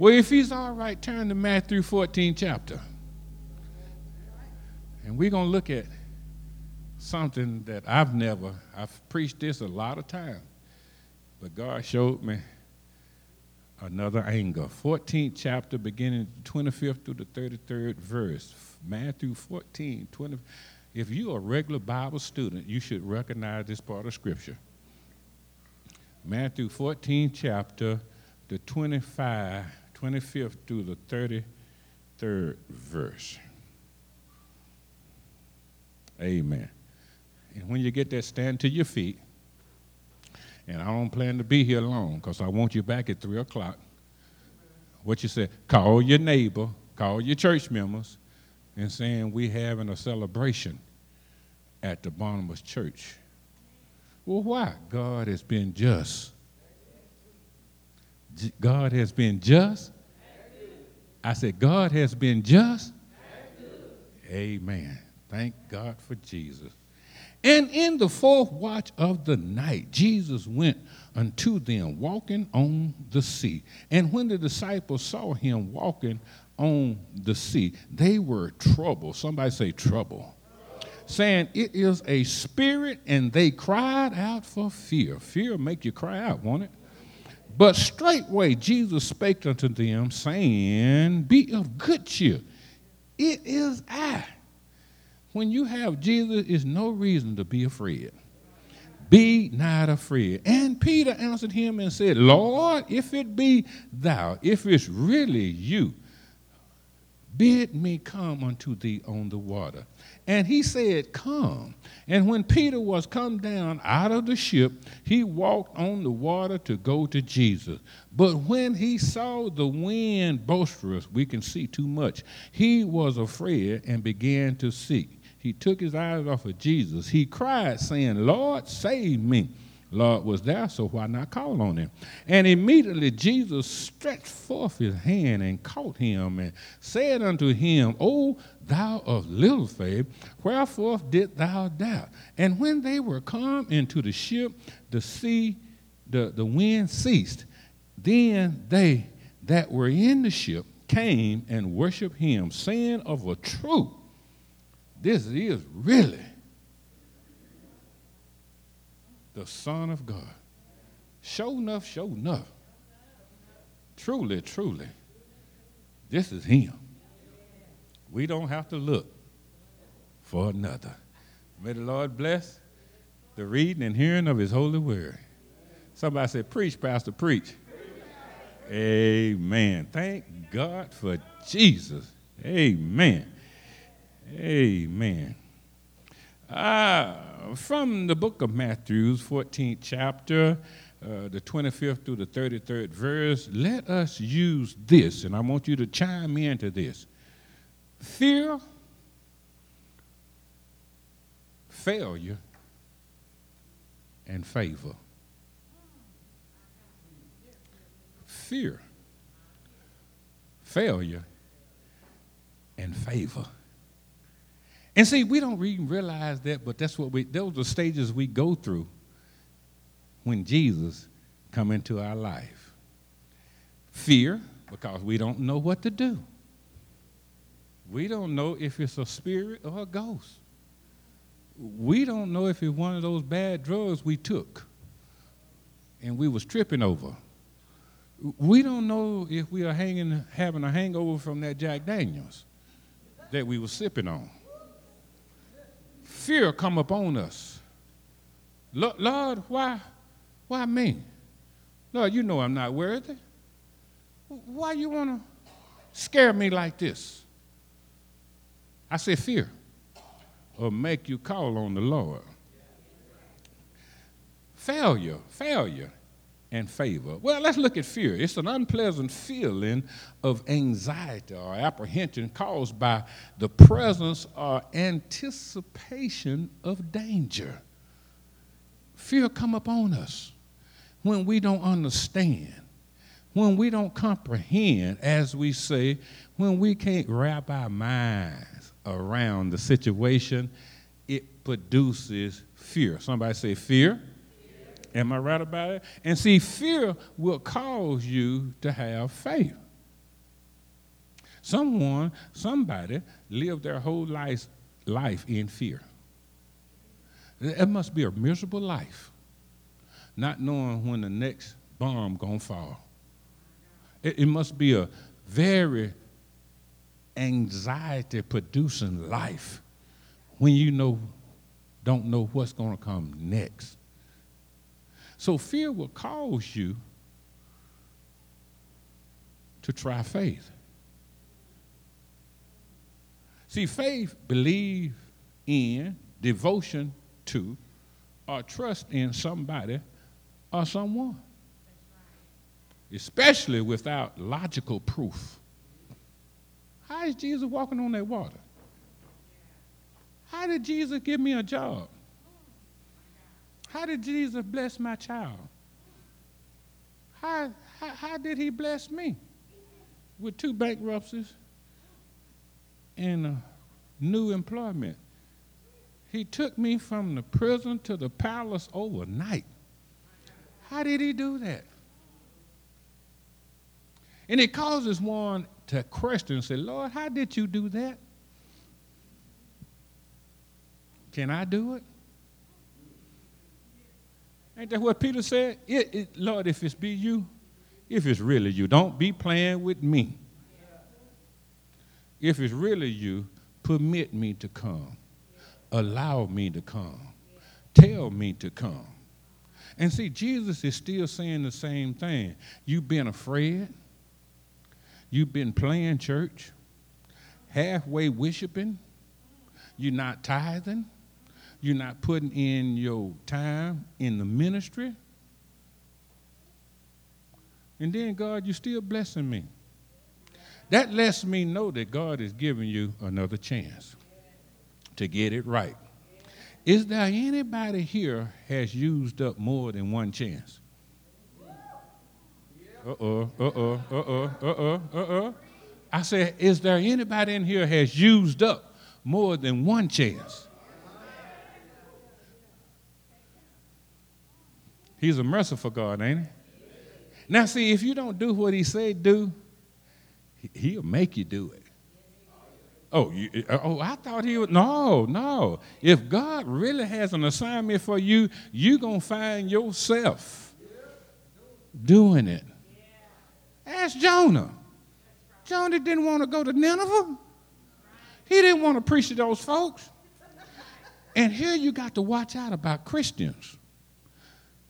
Well, if he's all right, turn to Matthew 14 chapter. And we're going to look at something that I've never, I've preached this a lot of times, but God showed me another angle. 14th chapter, beginning 25th through the 33rd verse. Matthew 14, 20. If you're a regular Bible student, you should recognize this part of Scripture. Matthew 14 chapter, the 25, 25th through the 33rd verse. Amen. And when you get there, stand to your feet. And I don't plan to be here long because I want you back at 3 o'clock. What you say? Call your neighbor, call your church members, and saying we having a celebration at the Barnabas Church. Well, why? God has been just. God has been just. I said, God has been just. Amen. Thank God for Jesus. And in the fourth watch of the night, Jesus went unto them walking on the sea. And when the disciples saw him walking on the sea, they were troubled. Somebody say, trouble. Saying, It is a spirit, and they cried out for fear. Fear make you cry out, won't it? But straightway Jesus spake unto them, saying, Be of good cheer. It is I when you have Jesus, is no reason to be afraid. Be not afraid. And Peter answered him and said, Lord, if it be thou, if it's really you, bid me come unto thee on the water. And he said, Come. And when Peter was come down out of the ship, he walked on the water to go to Jesus. But when he saw the wind boisterous, we can see too much, he was afraid and began to seek he took his eyes off of Jesus. He cried, saying, Lord, save me. Lord was there, so why not call on him? And immediately Jesus stretched forth his hand and caught him and said unto him, O thou of little faith, wherefore didst thou doubt? And when they were come into the ship, the sea, the, the wind ceased. Then they that were in the ship came and worshiped him, saying of a truth, this is really the Son of God. Show enough, show enough. Truly, truly, this is Him. We don't have to look for another. May the Lord bless the reading and hearing of His holy word. Somebody said, Preach, Pastor, preach. Amen. Thank God for Jesus. Amen. Amen. Uh, from the book of Matthew's 14th chapter, uh, the 25th through the 33rd verse, let us use this, and I want you to chime into this. Fear, failure, and favor. Fear, failure, and favor. And see, we don't even realize that, but that's what we, those are the stages we go through when Jesus come into our life. Fear, because we don't know what to do. We don't know if it's a spirit or a ghost. We don't know if it's one of those bad drugs we took and we was tripping over. We don't know if we are hanging, having a hangover from that Jack Daniels that we were sipping on fear come upon us. Lord, why, why me? Lord, you know I'm not worthy. Why you want to scare me like this? I say fear or make you call on the Lord. Failure, failure and favor. Well, let's look at fear. It's an unpleasant feeling of anxiety or apprehension caused by the presence or anticipation of danger. Fear come upon us when we don't understand, when we don't comprehend, as we say, when we can't wrap our minds around the situation, it produces fear. Somebody say fear Am I right about it? And see, fear will cause you to have faith. Someone, somebody lived their whole life, life in fear. It must be a miserable life, not knowing when the next bomb gonna fall. It, it must be a very anxiety producing life when you know don't know what's to come next. So fear will cause you to try faith. See, faith believe in, devotion to, or trust in somebody or someone. Especially without logical proof. How is Jesus walking on that water? How did Jesus give me a job? How did Jesus bless my child? How, how, how did he bless me? With two bankruptcies and a new employment. He took me from the prison to the palace overnight. How did he do that? And it causes one to question and say, Lord, how did you do that? Can I do it? Ain't that what Peter said? It, it, Lord, if it's be you, if it's really you, don't be playing with me. If it's really you, permit me to come. Allow me to come. Tell me to come. And see, Jesus is still saying the same thing. You've been afraid. You've been playing church, halfway worshiping. You're not tithing. You're not putting in your time in the ministry. And then, God, you're still blessing me. That lets me know that God is giving you another chance to get it right. Is there anybody here has used up more than one chance? Uh-oh, uh-oh, uh-oh, uh-oh, uh-oh. I said, is there anybody in here has used up more than one chance? He's a merciful God, ain't he? Now, see, if you don't do what he said do, he'll make you do it. Oh, you, oh, I thought he would. No, no. If God really has an assignment for you, you're going to find yourself doing it. Ask Jonah. Jonah didn't want to go to Nineveh. He didn't want to preach to those folks. And here you got to watch out about Christians.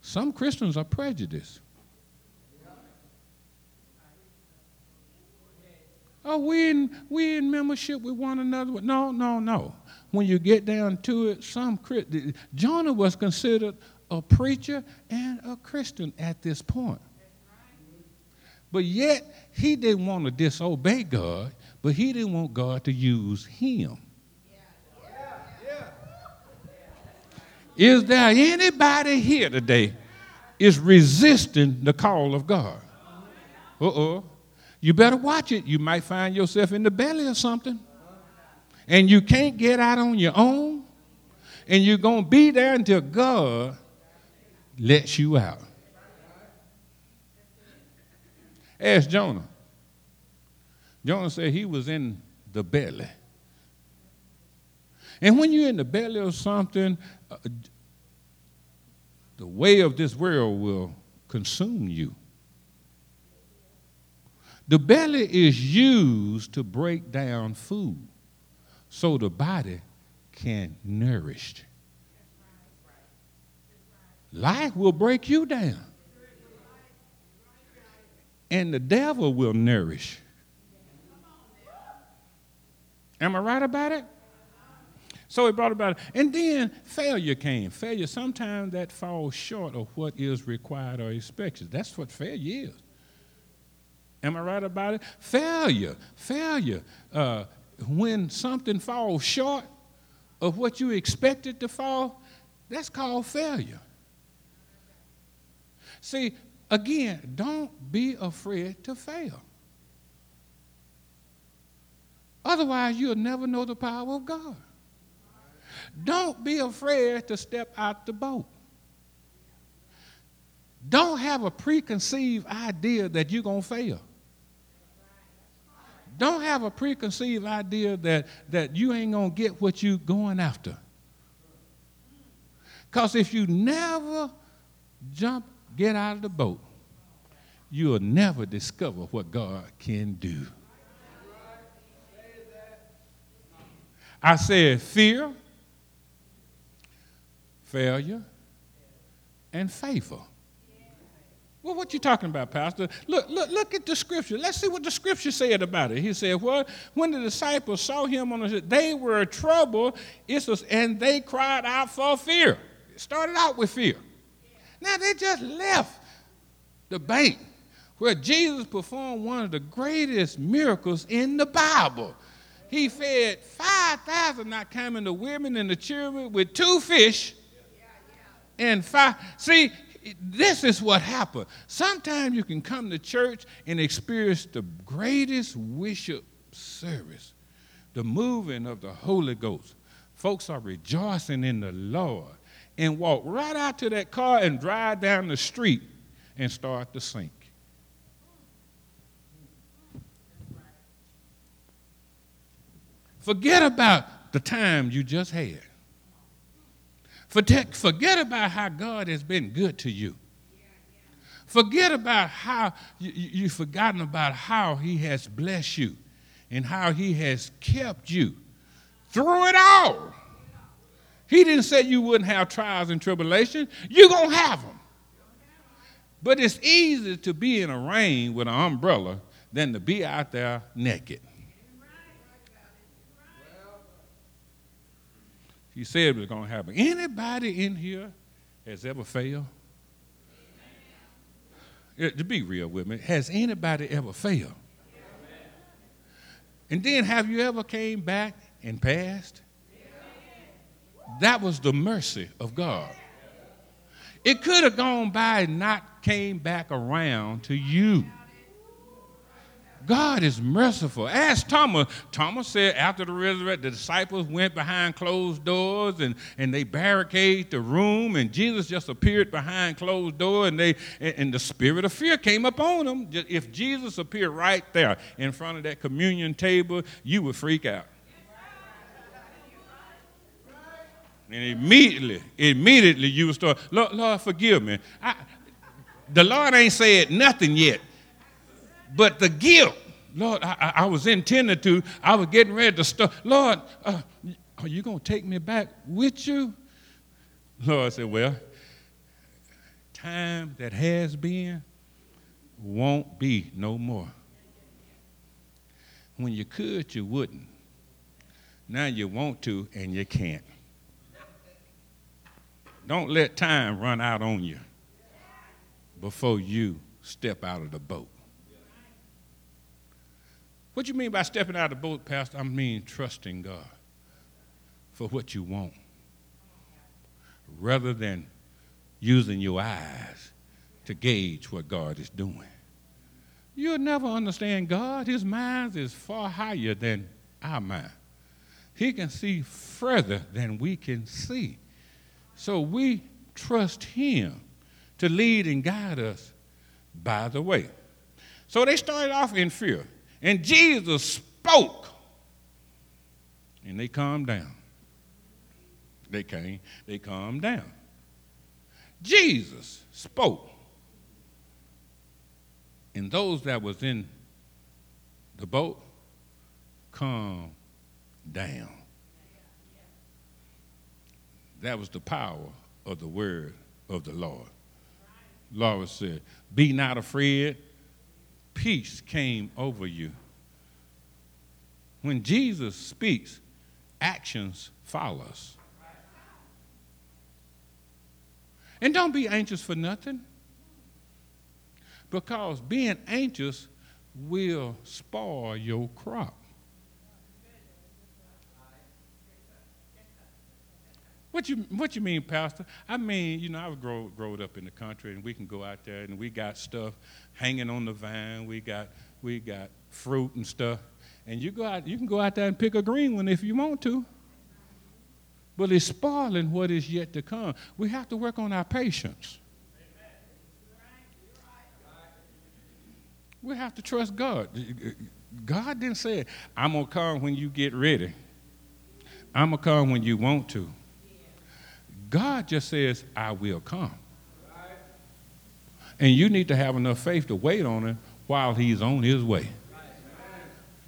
Some Christians are prejudiced. Oh, we in we in membership with one another. No, no, no. When you get down to it, some Jonah was considered a preacher and a Christian at this point. But yet he didn't want to disobey God, but he didn't want God to use him. Is there anybody here today is resisting the call of God? Uh-oh. You better watch it. You might find yourself in the belly of something. And you can't get out on your own. And you're going to be there until God lets you out. Ask Jonah. Jonah said he was in the belly. And when you're in the belly of something, uh, the way of this world will consume you. The belly is used to break down food so the body can nourish. Life will break you down. And the devil will nourish. Am I right about it? So it brought about. And then failure came. Failure, sometimes that falls short of what is required or expected. That's what failure is. Am I right about it? Failure, failure. Uh, when something falls short of what you expected to fall, that's called failure. See, again, don't be afraid to fail. Otherwise, you'll never know the power of God. Don't be afraid to step out the boat. Don't have a preconceived idea that you're going to fail. Don't have a preconceived idea that, that you ain't going to get what you're going after. Because if you never jump, get out of the boat, you'll never discover what God can do. I said fear, failure, and favor. Well, what you talking about, Pastor? Look, look, look at the scripture. Let's see what the scripture said about it. He said, "Well, when the disciples saw him on the, they were troubled, and they cried out for fear. It started out with fear. Now they just left the bank where Jesus performed one of the greatest miracles in the Bible. He fed 5,000, not counting the women and the children, with two fish and five. See, this is what happened. Sometimes you can come to church and experience the greatest worship service, the moving of the Holy Ghost. Folks are rejoicing in the Lord and walk right out to that car and drive down the street and start to sink. Forget about the time you just had. Forget about how God has been good to you. Forget about how you, you've forgotten about how He has blessed you and how He has kept you through it all. He didn't say you wouldn't have trials and tribulations. You're going to have them. But it's easier to be in a rain with an umbrella than to be out there naked. He said it was going to happen. Anybody in here has ever failed? To be real with me, has anybody ever failed? And then have you ever came back and passed? That was the mercy of God. It could have gone by and not came back around to you. God is merciful. Ask Thomas. Thomas said after the resurrection, the disciples went behind closed doors and, and they barricaded the room, and Jesus just appeared behind closed door, and they and, and the spirit of fear came upon them. If Jesus appeared right there in front of that communion table, you would freak out. And immediately, immediately you would start, Lord, Lord forgive me. I, the Lord ain't said nothing yet. But the guilt, Lord, I, I was intended to, I was getting ready to start. Lord, uh, are you going to take me back with you? Lord said, Well, time that has been won't be no more. When you could, you wouldn't. Now you want to and you can't. Don't let time run out on you before you step out of the boat. What you mean by stepping out of the boat, Pastor? I mean trusting God for what you want rather than using your eyes to gauge what God is doing. You'll never understand God. His mind is far higher than our mind. He can see further than we can see. So we trust Him to lead and guide us by the way. So they started off in fear. And Jesus spoke, and they calmed down. They came, they calmed down. Jesus spoke, and those that was in the boat calmed down. That was the power of the word of the Lord. Lord said, Be not afraid, peace came over you. When Jesus speaks, actions follow us. And don't be anxious for nothing. Because being anxious will spoil your crop. What you what you mean, Pastor? I mean, you know, I was grow, growing up in the country, and we can go out there, and we got stuff hanging on the vine. We got we got fruit and stuff, and you go out, you can go out there and pick a green one if you want to. But it's spoiling what is yet to come. We have to work on our patience. We have to trust God. God didn't say, I'm going to come when you get ready. I'm going to come when you want to. God just says, I will come. And you need to have enough faith to wait on him while he's on his way.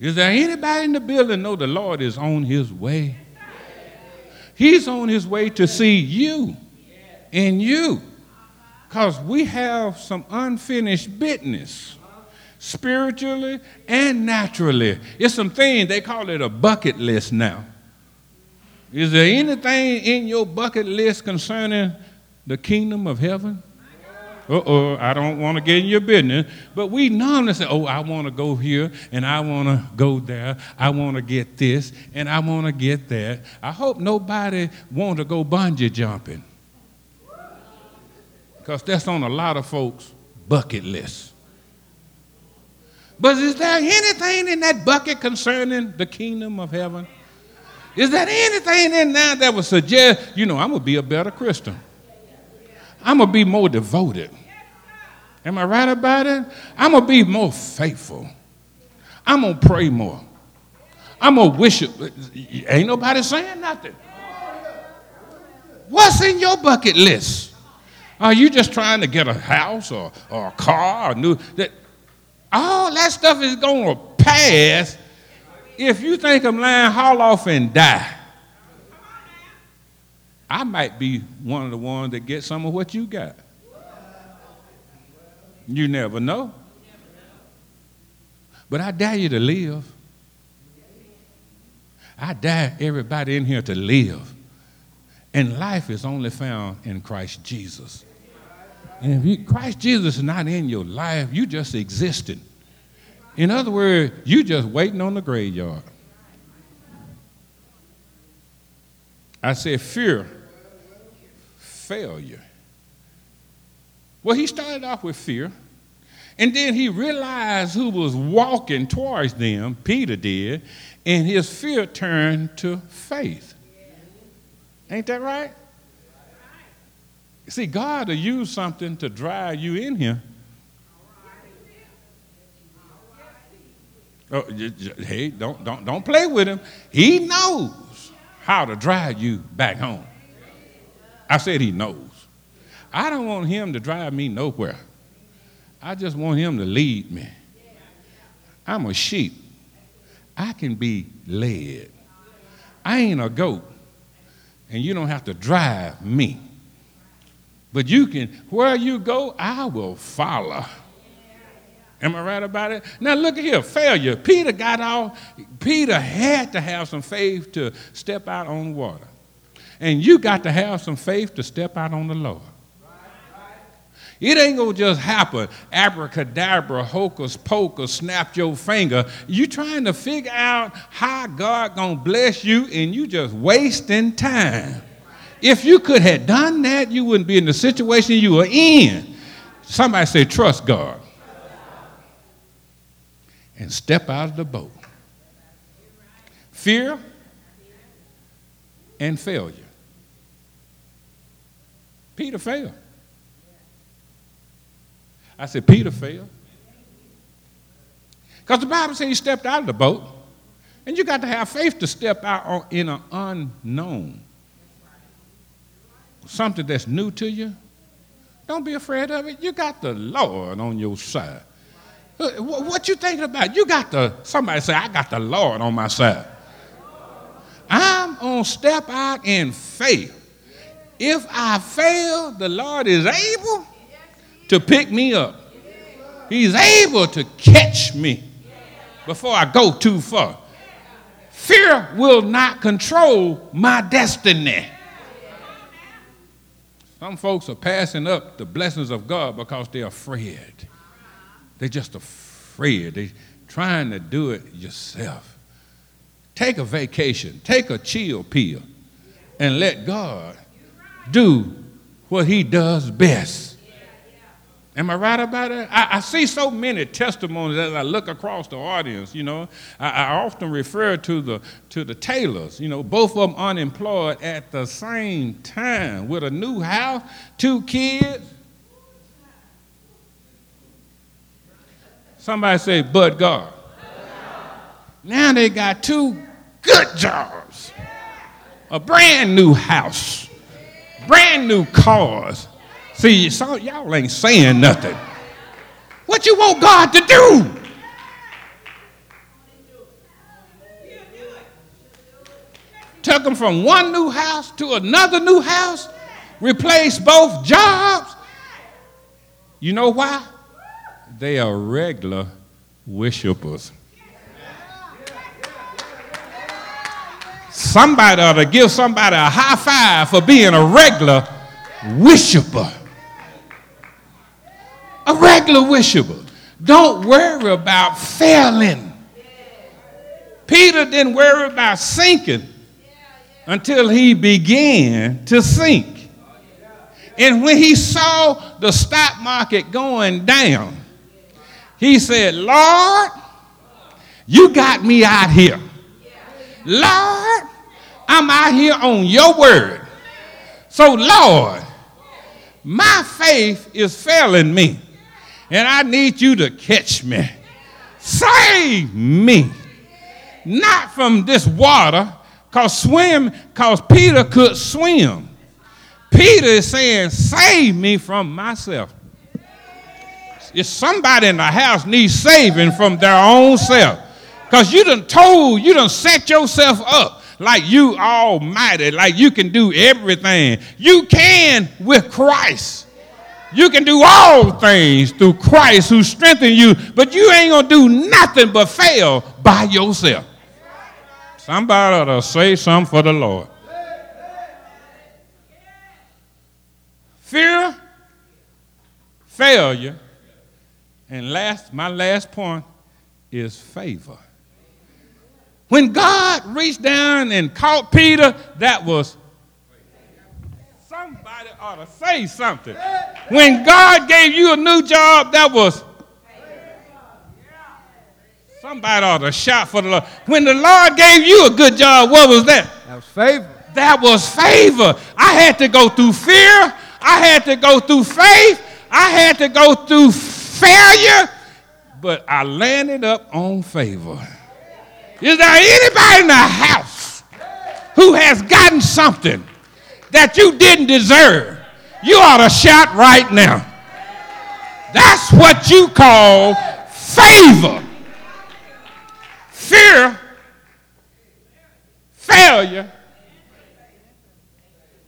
Is there anybody in the building know the Lord is on his way? He's on his way to see you and you. Because we have some unfinished business, spiritually and naturally. It's some things, they call it a bucket list now. Is there anything in your bucket list concerning the kingdom of heaven? Uh oh, I don't want to get in your business. But we normally say, oh, I want to go here and I want to go there. I want to get this and I want to get that. I hope nobody want to go bungee jumping. Because that's on a lot of folks' bucket list. But is there anything in that bucket concerning the kingdom of heaven? Is there anything in there that would suggest, you know, I'm going to be a better Christian? I'm going to be more devoted. Am I right about it? I'm going to be more faithful. I'm going to pray more. I'm going to worship. Ain't nobody saying nothing. What's in your bucket list? Are you just trying to get a house or, or a car or new? That, all that stuff is going to pass if you think I'm lying, haul off and die. I might be one of the ones that get some of what you got. You never know. But I dare you to live. I dare everybody in here to live. And life is only found in Christ Jesus. And if you, Christ Jesus is not in your life, you just existing. In other words, you just waiting on the graveyard. I said, fear, failure. Well, he started off with fear, and then he realized who was walking towards them, Peter did, and his fear turned to faith. Ain't that right? See, God will use something to drive you in here Oh, hey, don't, don't, don't play with him. He knows how to drive you back home. I said he knows. I don't want him to drive me nowhere. I just want him to lead me. I'm a sheep. I can be led. I ain't a goat, and you don't have to drive me. But you can, where you go, I will follow. Am I right about it? Now look at here, failure. Peter got off. Peter had to have some faith to step out on water. And you got to have some faith to step out on the Lord. It ain't gonna just happen. Abracadabra, hocus pocus, snap your finger. You trying to figure out how God gonna bless you, and you just wasting time. If you could have done that, you wouldn't be in the situation you are in. Somebody say, trust God and step out of the boat. Fear and failure. Peter failed. I said, Peter failed. Because the Bible says he stepped out of the boat, and you got to have faith to step out in an unknown. Something that's new to you. Don't be afraid of it. You got the Lord on your side. Uh, what you thinking about? You got the, somebody say, I got the Lord on my side. I'm to step out in faith. If I fail, the Lord is able to pick me up. He's able to catch me before I go too far. Fear will not control my destiny. Some folks are passing up the blessings of God because they're afraid. They're just afraid. They're trying to do it yourself. Take a vacation, take a chill pill, and let God do what He does best. Am I right about it? I, I, see so many testimonies as I look across the audience. You know, I, I, often refer to the to the Taylors. You know, both of them unemployed at the same time with a new house, two kids, Somebody say, but God. Now they got two good jobs, a brand new house, brand new cars. See, y'all ain't saying nothing. What you want God to do? Took them from one new house to another new house, replaced both jobs. You know why? They are regular worshipers. Somebody ought to give somebody a high five for being a regular worshiper. A regular worshiper. Don't worry about failing. Peter didn't worry about sinking until he began to sink. And when he saw the stock market going down, he said, Lord, you got me out here. Lord, I'm out here on your word. So, Lord, my faith is failing me, and I need you to catch me. Save me. Not from this water, because swim, because Peter could swim. Peter is saying, save me from myself. If somebody in the house needs saving from their own self, because you done told, you done set yourself up like you almighty, like you can do everything. You can with Christ. You can do all things through Christ who strengthens you, but you ain't gonna do nothing but fail by yourself. Somebody ought to say something for the Lord. Fear, failure, and last, my last point is favor. When God reached down and caught Peter, that was somebody ought to say something. When God gave you a new job, that was somebody ought to shout for the Lord. When the Lord gave you a good job, what was that? That was favor. That was favor. I had to go through fear. I had to go through faith. I had to go through failure, but I landed up on favor. Is there anybody in the house who has gotten something that you didn't deserve? You ought to shout right now. That's what you call favor. Fear, failure.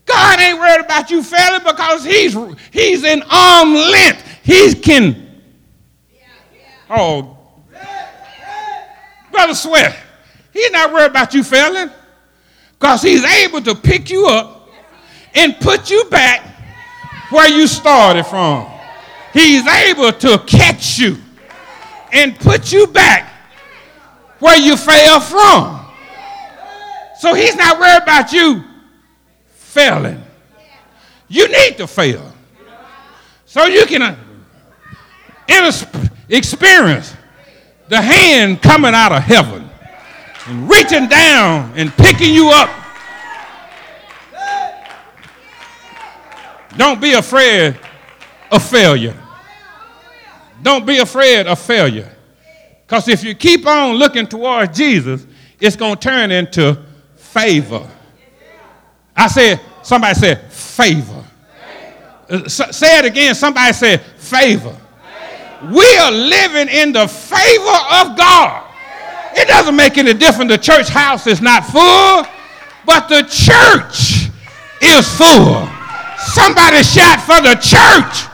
God ain't worried about you failing because he's, he's in arm length. He can. Oh, Brother Sweat, he's not worried about you failing because he's able to pick you up and put you back where you started from. He's able to catch you and put you back where you fell from. So he's not worried about you failing. You need to fail so you can uh, experience the hand coming out of heaven and reaching down and picking you up. Don't be afraid of failure. Don't be afraid of failure. Because if you keep on looking towards Jesus, it's going to turn into favor. I said, somebody said favor. Uh, say it again. Somebody said favor. We are living in the favor of God. It doesn't make any difference. The church house is not full, but the church is full. Somebody shout for the church.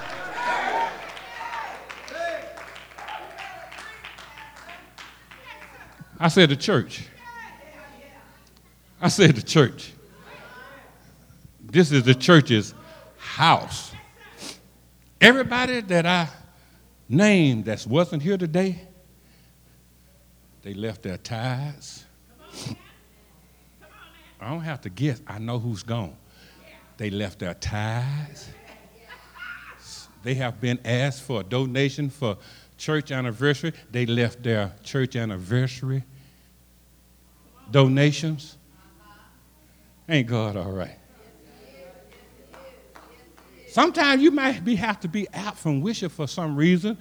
I said the church. I said the church. This is the church's house. Everybody that I named that wasn't here today, they left their tithes. I don't have to guess. I know who's gone. They left their tithes. They have been asked for a donation for church anniversary. They left their church anniversary donations. Ain't God all right? Sometimes you might be, have to be out from wishing for some reason.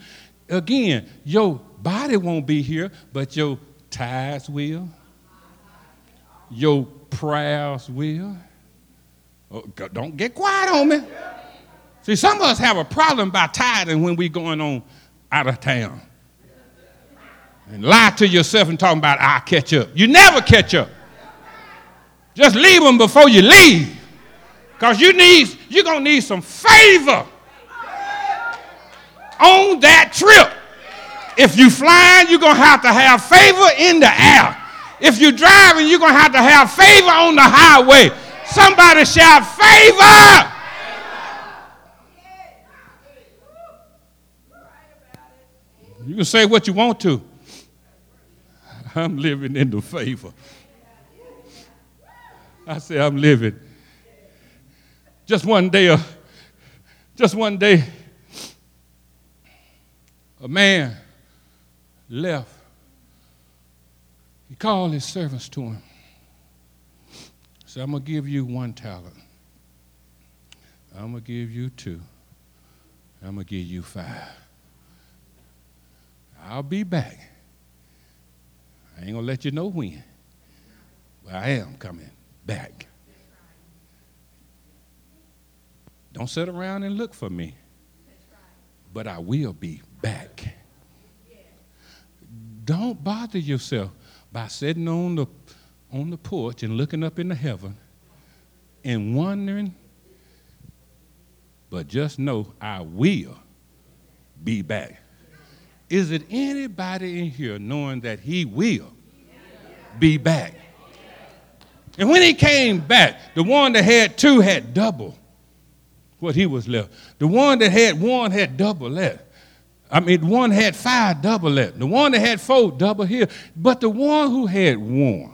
Again, your body won't be here, but your tithes will, your prayers will. Oh, don't get quiet on me. See, some of us have a problem by tithing when we going on out of town. And lie to yourself and talking about, I'll catch up. You never catch up. Just leave them before you leave. Because you need, you're going to need some favor on that trip. If you're flying, you're going to have to have favor in the air. If you're driving, you're going to have to have favor on the highway. Somebody shout favor. You can say what you want to. I'm living in the favor. I say I'm living. Just one day, uh, just one day, a man left. He called his servants to him. Said, I'm going to give you one talent. I'm going to give you two. I'm going to give you five. I'll be back. I ain't going to let you know when. But I am coming back. Don't sit around and look for me. But I will be back. Don't bother yourself by sitting on the on the porch and looking up into heaven and wondering, but just know I will be back. Is it anybody in here knowing that he will be back? And when he came back, the one that had two had double what he was left. The one that had one had double left. I mean, one had five double left. The one that had four double here. But the one who had one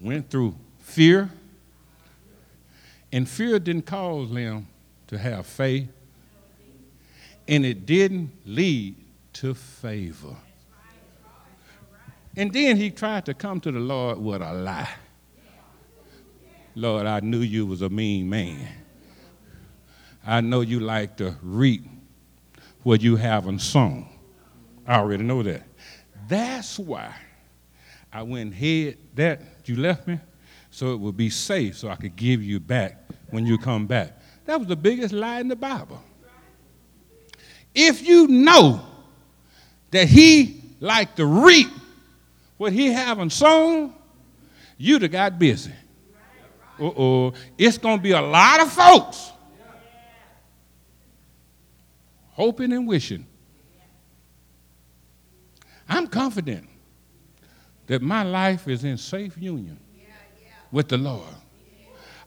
went through fear, and fear didn't cause them to have faith, and it didn't lead to favor. And then he tried to come to the Lord with a lie. Lord, I knew you was a mean man. I know you like to reap what you haven't sown. I already know that. That's why I went ahead that you left me so it would be safe so I could give you back when you come back. That was the biggest lie in the Bible. If you know that he like to reap what he haven't sown, you'd have got busy. Uh-oh. It's going to be a lot of folks hoping and wishing. I'm confident that my life is in safe union with the Lord.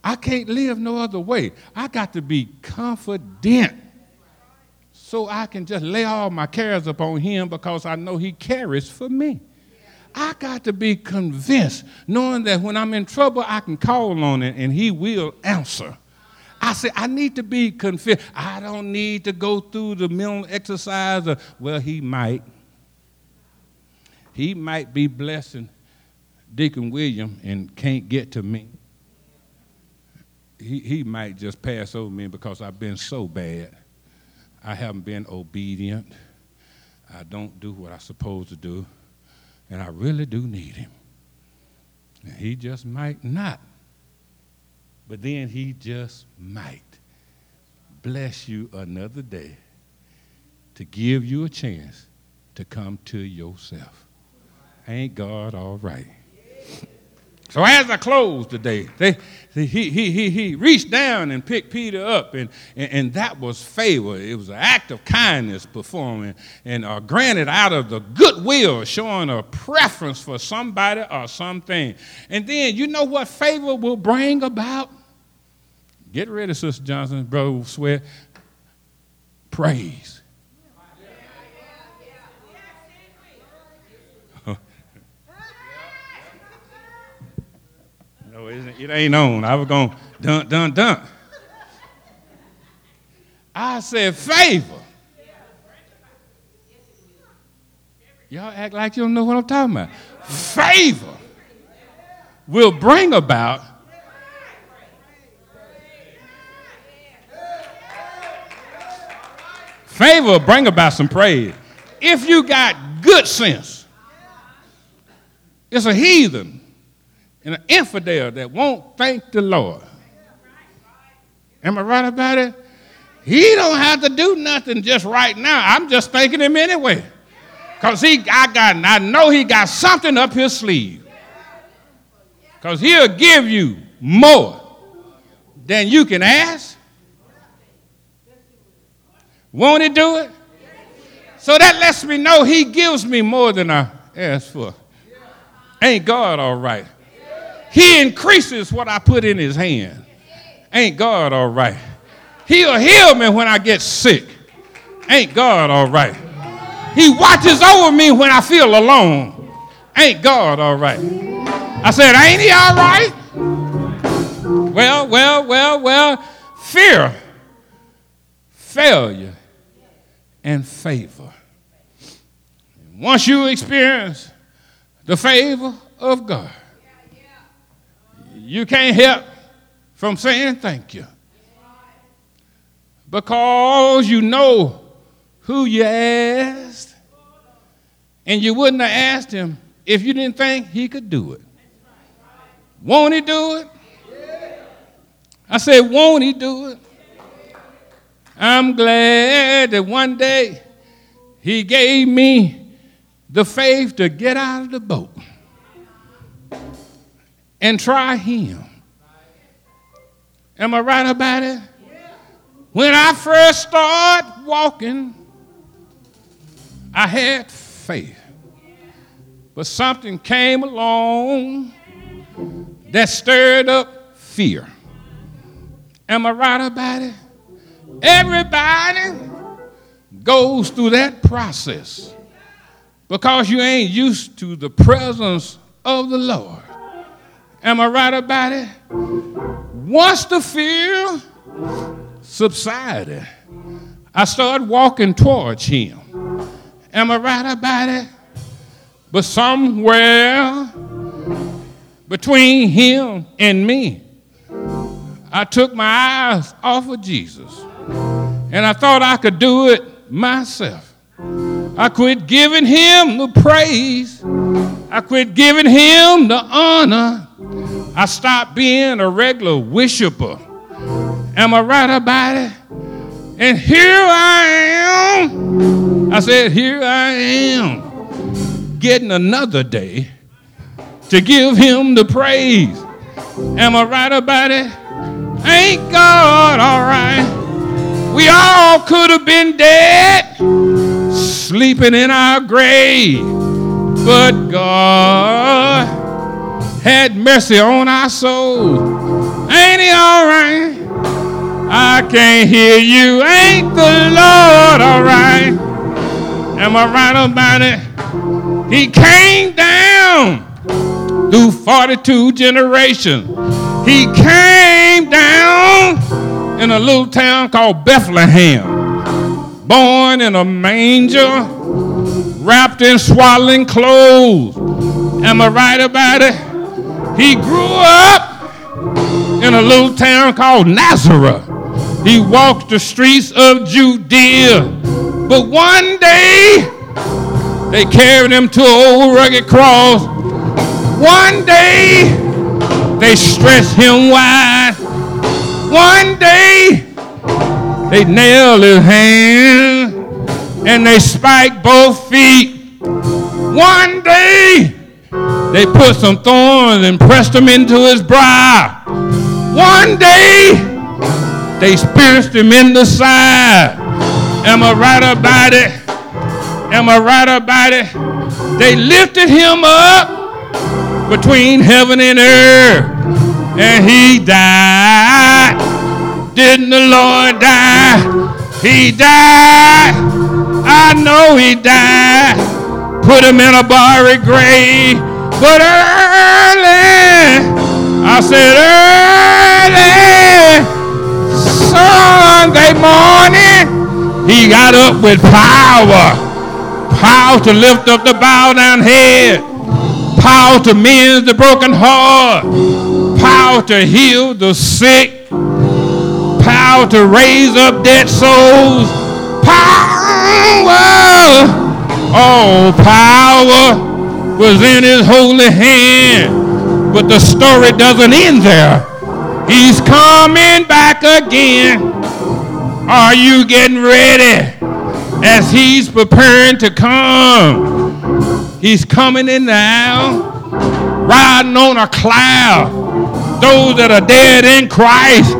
I can't live no other way. I got to be confident so I can just lay all my cares upon Him because I know He cares for me. I got to be convinced, knowing that when I'm in trouble, I can call on it and He will answer. I say, I need to be convinced. I don't need to go through the mental exercise of, well, He might. He might be blessing Deacon William and can't get to me. He, he might just pass over me because I've been so bad. I haven't been obedient. I don't do what I'm supposed to do. And I really do need him. And he just might not. But then he just might bless you another day to give you a chance to come to yourself. Ain't God all right? So as I close today, they, he, he, he, he reached down and picked Peter up, and, and, and that was favor. It was an act of kindness performing, and uh, granted out of the goodwill, showing a preference for somebody or something. And then you know what favor will bring about? Get ready, Sister Johnson, Brother Sweat. Praise. No, it ain't on. I was going dun dun dun. I said favor. Y'all act like you don't know what I'm talking about. Favor will bring about Favor bring about some praise. If you got good sense, it's a heathen and an infidel that won't thank the Lord. Am I right about it? He don't have to do nothing just right now. I'm just thanking him anyway. Because he I got I know he got something up his sleeve. Because he'll give you more than you can ask. Won't he do it? So that lets me know he gives me more than I ask for. Ain't God all right? He increases what I put in his hand. Ain't God all right? He'll heal me when I get sick. Ain't God all right? He watches over me when I feel alone. Ain't God all right? I said, Ain't he all right? Well, well, well, well, fear, failure, and favor. Once you experience the favor of God, you can't help from saying thank you. Because you know who you asked, and you wouldn't have asked him if you didn't think he could do it. Won't he do it? I said, won't he do it? I'm glad that one day he gave me the faith to get out of the boat and try him. Am I right about it? When I first started walking, I had faith. But something came along that stirred up fear. Am I right about it? Everybody goes through that process because you ain't used to the presence of the Lord. Am I right about it? Once the fear subsided, I started walking towards Him. Am I right about it? But somewhere between Him and me, I took my eyes off of Jesus and I thought I could do it myself. I quit giving Him the praise, I quit giving Him the honor. I stopped being a regular worshiper. Am I right about it? And here I am. I said, Here I am, getting another day to give him the praise. Am I right about it? Ain't God all right? We all could have been dead, sleeping in our grave, but God had mercy on our souls. Ain't he all right? I can't hear you. Ain't the Lord all right? Am I right about it? He came down through 42 generations. He came down in a little town called Bethlehem, born in a manger, wrapped in swaddling clothes. Am I right about it? He grew up in a little town called Nazareth. He walked the streets of Judea. But one day, they carried him to an old rugged cross. One day, they stretched him wide. One day, they nailed his hands and they spiked both feet. One day, they put some thorns and pressed them into his brow. One day, they pierced him in the side. Am I right about it? Am I right about it? They lifted him up between heaven and earth, and he died. Didn't the Lord die? He died. I know he died. Put him in a borrowed grave but early, I said early, Sunday morning, he got up with power. Power to lift up the bowed down head. Power to mend the broken heart. Power to heal the sick. Power to raise up dead souls. Power all power was in his holy hand. But the story doesn't end there. He's coming back again. Are you getting ready? As he's preparing to come. He's coming in now, riding on a cloud. Those that are dead in Christ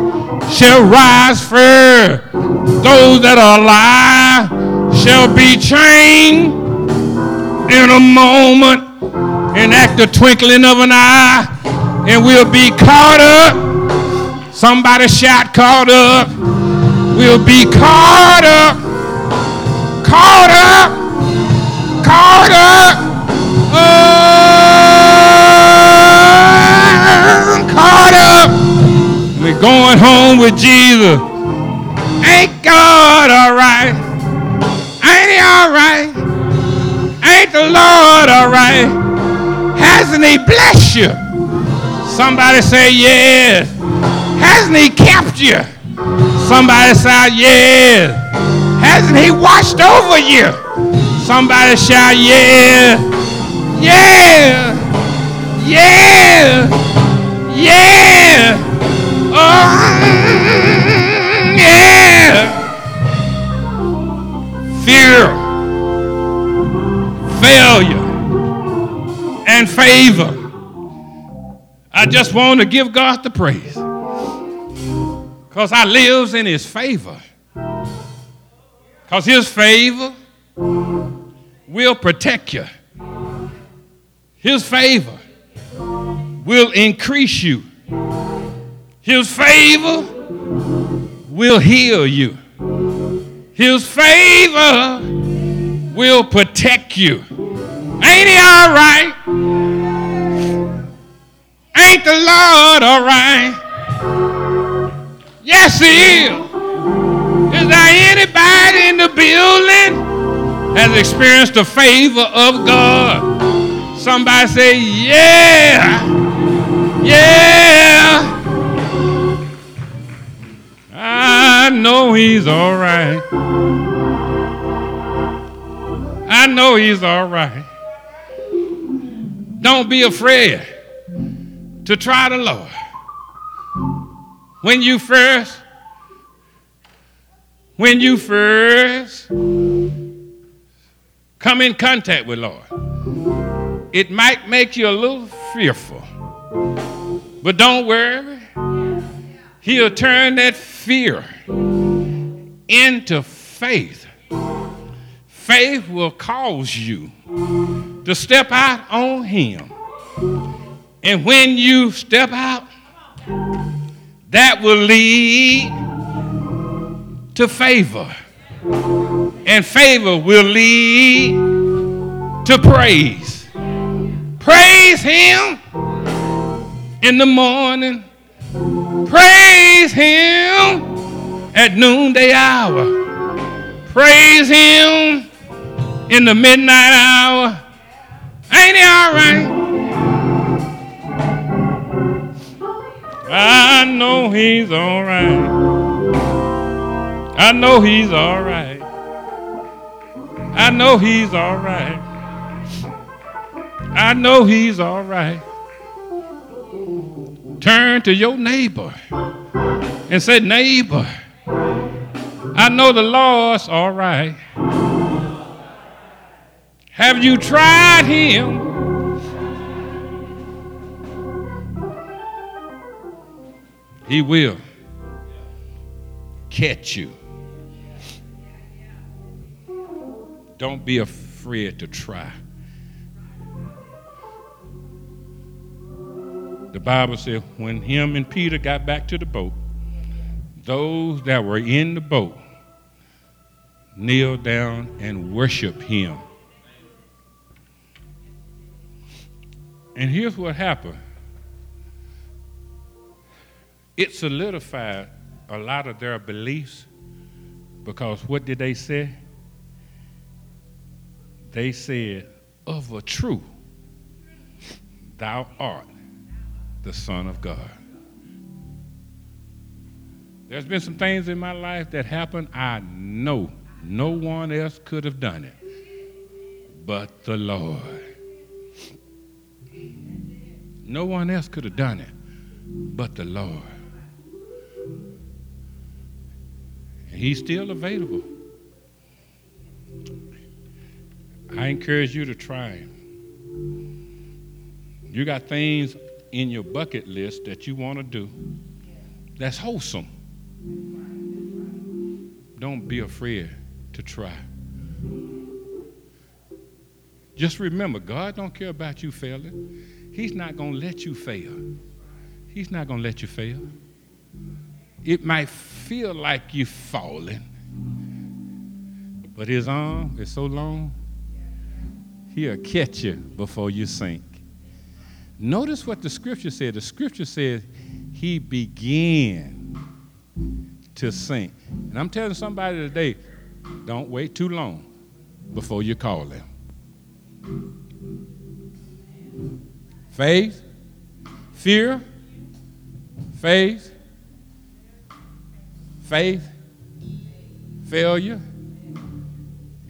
shall rise first. Those that are alive shall be changed in a moment, and at the twinkling of an eye, and we'll be caught up. Somebody shout, caught up. We'll be caught up, caught up, caught up. Oh, caught up. We're going home with Jesus. Ain't God all right? Ain't he all right? Ain't the Lord all right? Hasn't he blessed you? Somebody say yes. Hasn't he kept you? Somebody shout yes. Hasn't he watched over you? Somebody shout yeah. Yeah. Yeah. Yeah. Oh, yeah. Fear, failure, and favor. I just want to give God the praise. Because I lives in his favor. Because his favor will protect you. His favor will increase you. His favor will heal you. His favor will protect you. Ain't he all right? Ain't the Lord all right? Yes, he is. Is there anybody in the building has experienced the favor of God? Somebody say, yeah, yeah. I know he's all right. I know he's all right. Don't be afraid to try the Lord. When you first, when you first come in contact with Lord, it might make you a little fearful. But don't worry. He'll turn that fear into faith. Faith will cause you to step out on Him. And when you step out, that will lead to favor. And favor will lead to praise. Praise Him in the morning. Praise Him at noonday hour. Praise Him in the midnight hour. Ain't He all right? I know He's all right. I know He's all right. I know He's all right. I know He's all right. Turn to your neighbor and say, Neighbor, I know the Lord's all right. Have you tried Him? He will catch you. Don't be afraid to try. The Bible says when him and Peter got back to the boat, those that were in the boat kneeled down and worshiped him. And here's what happened it solidified a lot of their beliefs because what did they say? They said, Of a truth, thou art the Son of God. There's been some things in my life that happened. I know No one else could have done it but the Lord. No one else could have done it but the Lord. And He's still available. I encourage you to try Him. You got things in your bucket list that you want to do that's wholesome. Don't be afraid to try. Just remember, God don't care about you failing. He's not going to let you fail. He's not going to let you fail. It might feel like you're falling, but his arm is so long, he'll catch you before you sink. Notice what the scripture said. The scripture said he began to sink. And I'm telling somebody today, don't wait too long before you call him. Faith, fear, faith, faith, failure,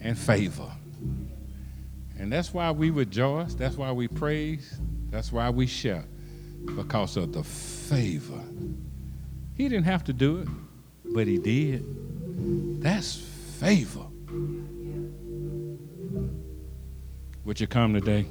and favor. And that's why we rejoice. That's why we praise. That's why we shout. Because of the favor. He didn't have to do it, but he did. That's favor. Would you come today?